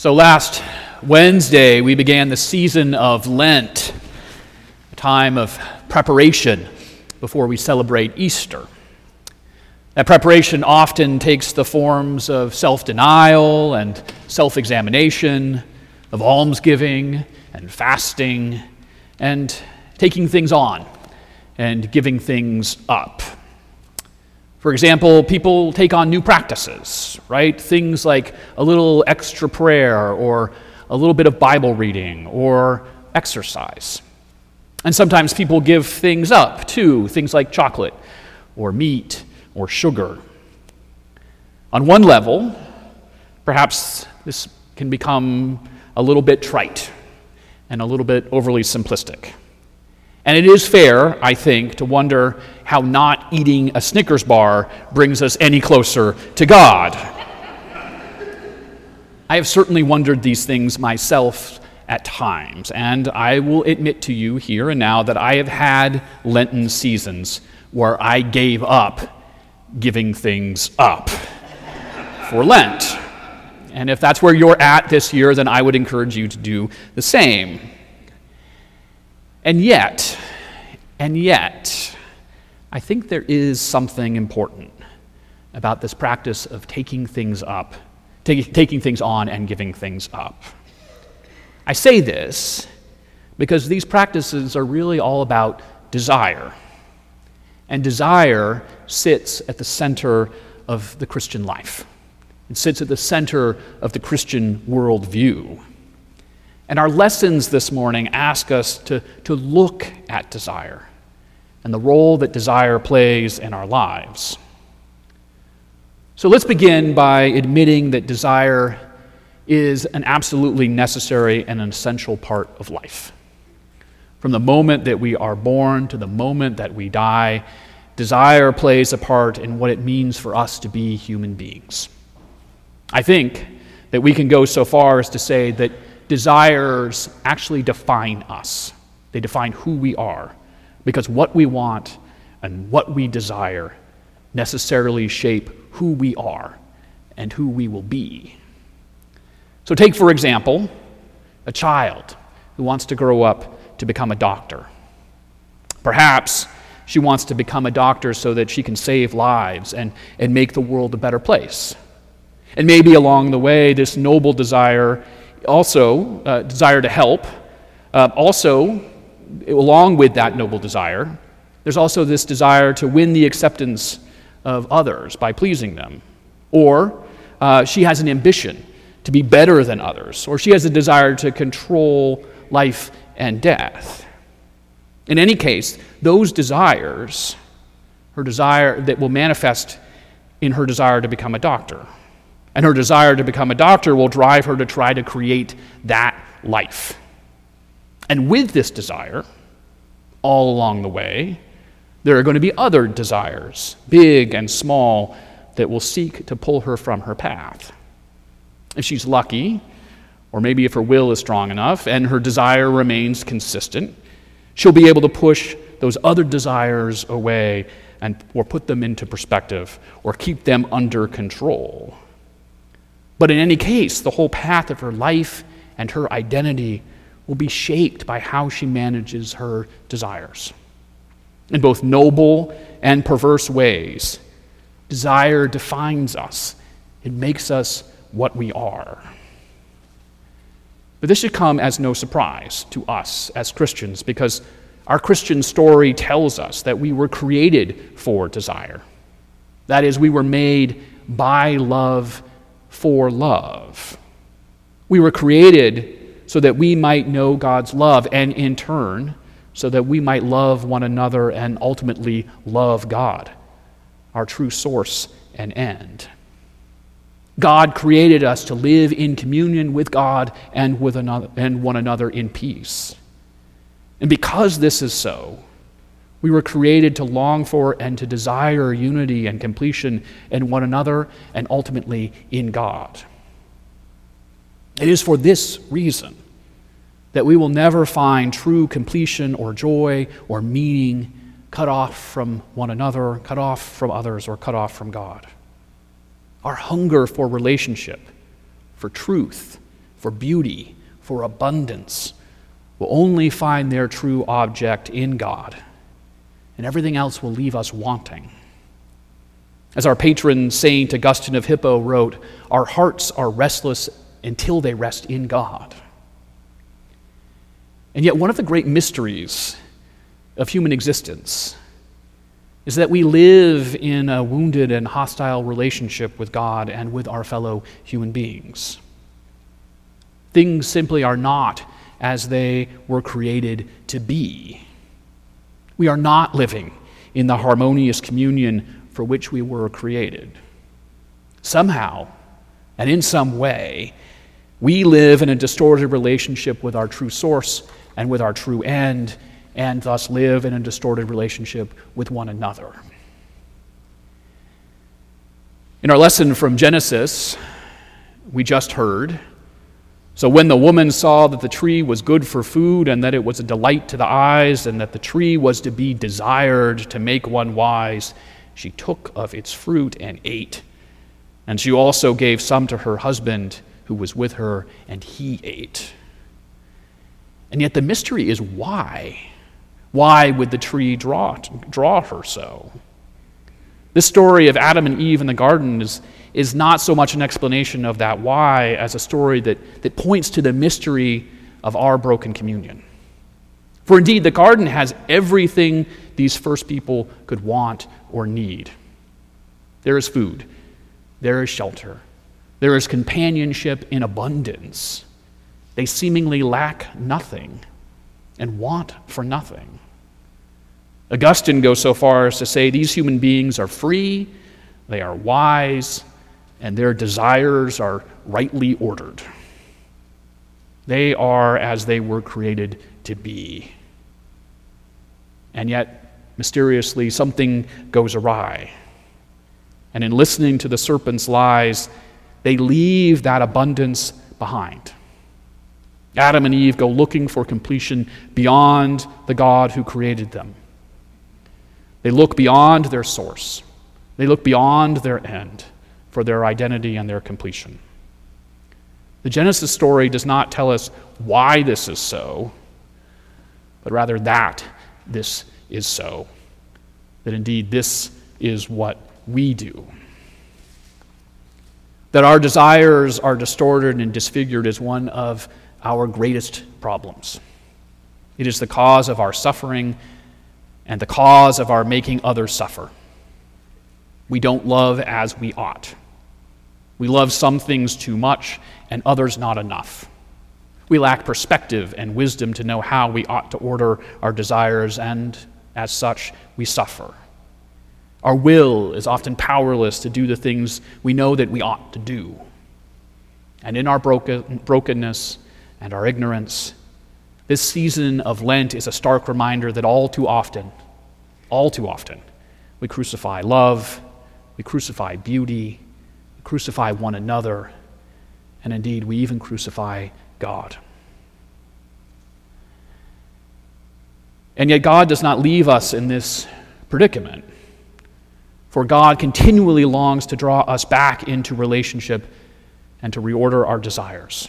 So, last Wednesday, we began the season of Lent, a time of preparation before we celebrate Easter. That preparation often takes the forms of self denial and self examination, of almsgiving and fasting, and taking things on and giving things up. For example, people take on new practices, right? Things like a little extra prayer or a little bit of Bible reading or exercise. And sometimes people give things up too, things like chocolate or meat or sugar. On one level, perhaps this can become a little bit trite and a little bit overly simplistic. And it is fair, I think, to wonder how not eating a Snickers bar brings us any closer to God. I have certainly wondered these things myself at times, and I will admit to you here and now that I have had Lenten seasons where I gave up giving things up for Lent. And if that's where you're at this year, then I would encourage you to do the same. And yet, and yet, I think there is something important about this practice of taking things up, take, taking things on and giving things up. I say this because these practices are really all about desire. And desire sits at the center of the Christian life. It sits at the center of the Christian worldview. And our lessons this morning ask us to, to look at desire and the role that desire plays in our lives. So let's begin by admitting that desire is an absolutely necessary and an essential part of life. From the moment that we are born to the moment that we die, desire plays a part in what it means for us to be human beings. I think that we can go so far as to say that desires actually define us, they define who we are, because what we want and what we desire necessarily shape who we are and who we will be. So, take for example a child who wants to grow up to become a doctor. Perhaps she wants to become a doctor so that she can save lives and, and make the world a better place. And maybe along the way, this noble desire, also uh, desire to help, uh, also, along with that noble desire, there's also this desire to win the acceptance of others by pleasing them. Or uh, she has an ambition to be better than others, or she has a desire to control life and death. In any case, those desires, her desire that will manifest in her desire to become a doctor, and her desire to become a doctor will drive her to try to create that life. And with this desire, all along the way, there are going to be other desires, big and small, that will seek to pull her from her path. If she's lucky, or maybe if her will is strong enough and her desire remains consistent, she'll be able to push those other desires away and, or put them into perspective or keep them under control. But in any case, the whole path of her life and her identity will be shaped by how she manages her desires. In both noble and perverse ways, desire defines us, it makes us what we are. But this should come as no surprise to us as Christians because our Christian story tells us that we were created for desire. That is, we were made by love for love. We were created so that we might know God's love, and in turn, so that we might love one another and ultimately love God, our true source and end. God created us to live in communion with God and, with another, and one another in peace. And because this is so, we were created to long for and to desire unity and completion in one another and ultimately in God. It is for this reason that we will never find true completion or joy or meaning cut off from one another, cut off from others, or cut off from God. Our hunger for relationship, for truth, for beauty, for abundance, will only find their true object in God, and everything else will leave us wanting. As our patron Saint Augustine of Hippo wrote, our hearts are restless until they rest in God. And yet, one of the great mysteries of human existence is that we live in a wounded and hostile relationship with God and with our fellow human beings. Things simply are not as they were created to be. We are not living in the harmonious communion for which we were created. Somehow, and in some way, we live in a distorted relationship with our true source and with our true end, and thus live in a distorted relationship with one another. In our lesson from Genesis, we just heard So when the woman saw that the tree was good for food, and that it was a delight to the eyes, and that the tree was to be desired to make one wise, she took of its fruit and ate. And she also gave some to her husband who was with her, and he ate. And yet the mystery is why. Why would the tree draw, draw her so? This story of Adam and Eve in the garden is, is not so much an explanation of that why as a story that, that points to the mystery of our broken communion. For indeed, the garden has everything these first people could want or need there is food, there is shelter, there is companionship in abundance. They seemingly lack nothing and want for nothing. Augustine goes so far as to say these human beings are free, they are wise, and their desires are rightly ordered. They are as they were created to be. And yet, mysteriously, something goes awry. And in listening to the serpent's lies, they leave that abundance behind. Adam and Eve go looking for completion beyond the God who created them. They look beyond their source, they look beyond their end for their identity and their completion. The Genesis story does not tell us why this is so, but rather that this is so. That indeed this is what we do. That our desires are distorted and disfigured is one of our greatest problems. It is the cause of our suffering and the cause of our making others suffer. We don't love as we ought. We love some things too much and others not enough. We lack perspective and wisdom to know how we ought to order our desires, and as such, we suffer. Our will is often powerless to do the things we know that we ought to do. And in our broken, brokenness, and our ignorance. This season of Lent is a stark reminder that all too often, all too often, we crucify love, we crucify beauty, crucify one another, and indeed, we even crucify God. And yet, God does not leave us in this predicament. For God continually longs to draw us back into relationship and to reorder our desires.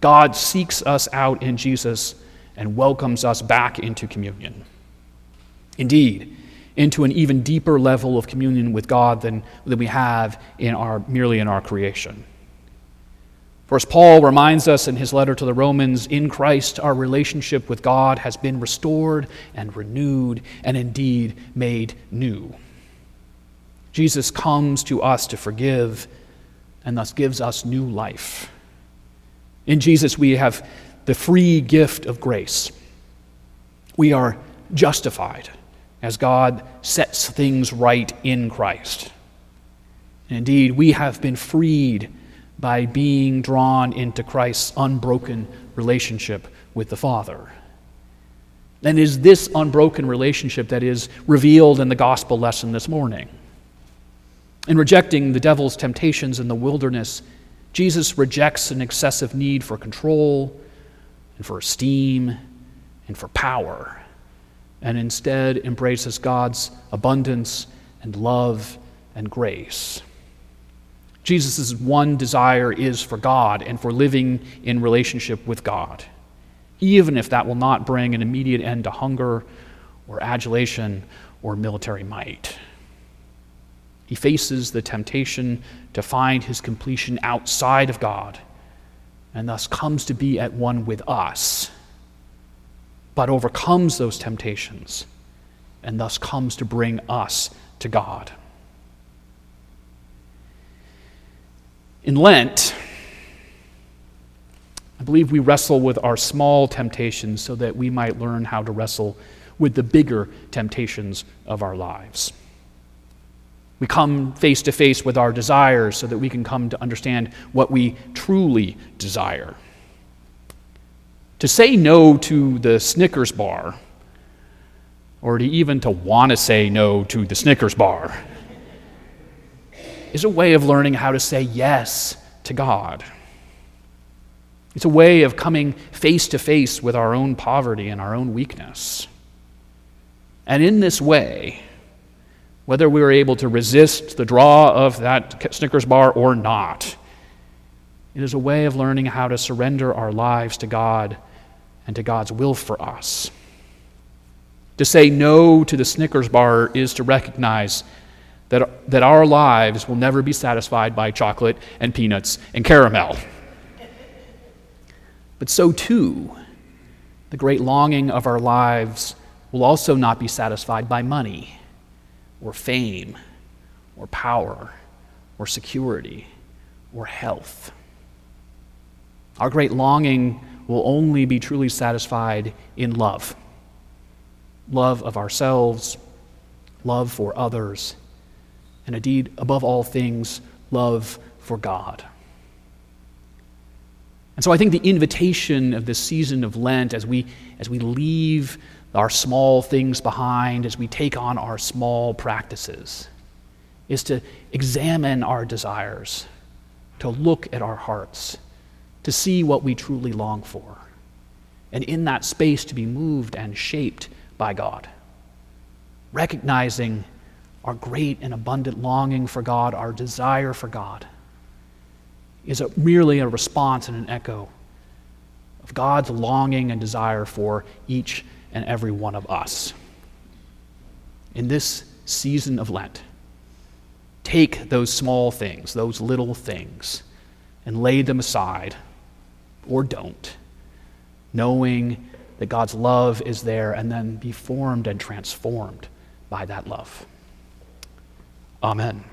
God seeks us out in Jesus and welcomes us back into communion. Indeed, into an even deeper level of communion with God than, than we have in our, merely in our creation. For as Paul reminds us in his letter to the Romans, in Christ our relationship with God has been restored and renewed and indeed made new. Jesus comes to us to forgive and thus gives us new life. In Jesus, we have the free gift of grace. We are justified as God sets things right in Christ. And indeed, we have been freed by being drawn into Christ's unbroken relationship with the Father. And it is this unbroken relationship that is revealed in the gospel lesson this morning. In rejecting the devil's temptations in the wilderness, Jesus rejects an excessive need for control and for esteem and for power, and instead embraces God's abundance and love and grace. Jesus' one desire is for God and for living in relationship with God, even if that will not bring an immediate end to hunger or adulation or military might. He faces the temptation to find his completion outside of God and thus comes to be at one with us, but overcomes those temptations and thus comes to bring us to God. In Lent, I believe we wrestle with our small temptations so that we might learn how to wrestle with the bigger temptations of our lives. We come face to face with our desires so that we can come to understand what we truly desire. To say no to the Snickers bar, or to even to want to say no to the Snickers bar, is a way of learning how to say yes to God. It's a way of coming face to face with our own poverty and our own weakness. And in this way, whether we are able to resist the draw of that Snickers bar or not, it is a way of learning how to surrender our lives to God and to God's will for us. To say no to the Snickers bar is to recognize that, that our lives will never be satisfied by chocolate and peanuts and caramel. But so too, the great longing of our lives will also not be satisfied by money or fame or power or security or health. Our great longing will only be truly satisfied in love love of ourselves, love for others, and indeed, above all things, love for God. And so I think the invitation of this season of Lent, as we, as we leave our small things behind, as we take on our small practices, is to examine our desires, to look at our hearts, to see what we truly long for, and in that space to be moved and shaped by God, recognizing our great and abundant longing for God, our desire for God, is a, merely a response and an echo of God's longing and desire for each and every one of us. In this season of Lent, take those small things, those little things, and lay them aside, or don't, knowing that God's love is there, and then be formed and transformed by that love. Amen.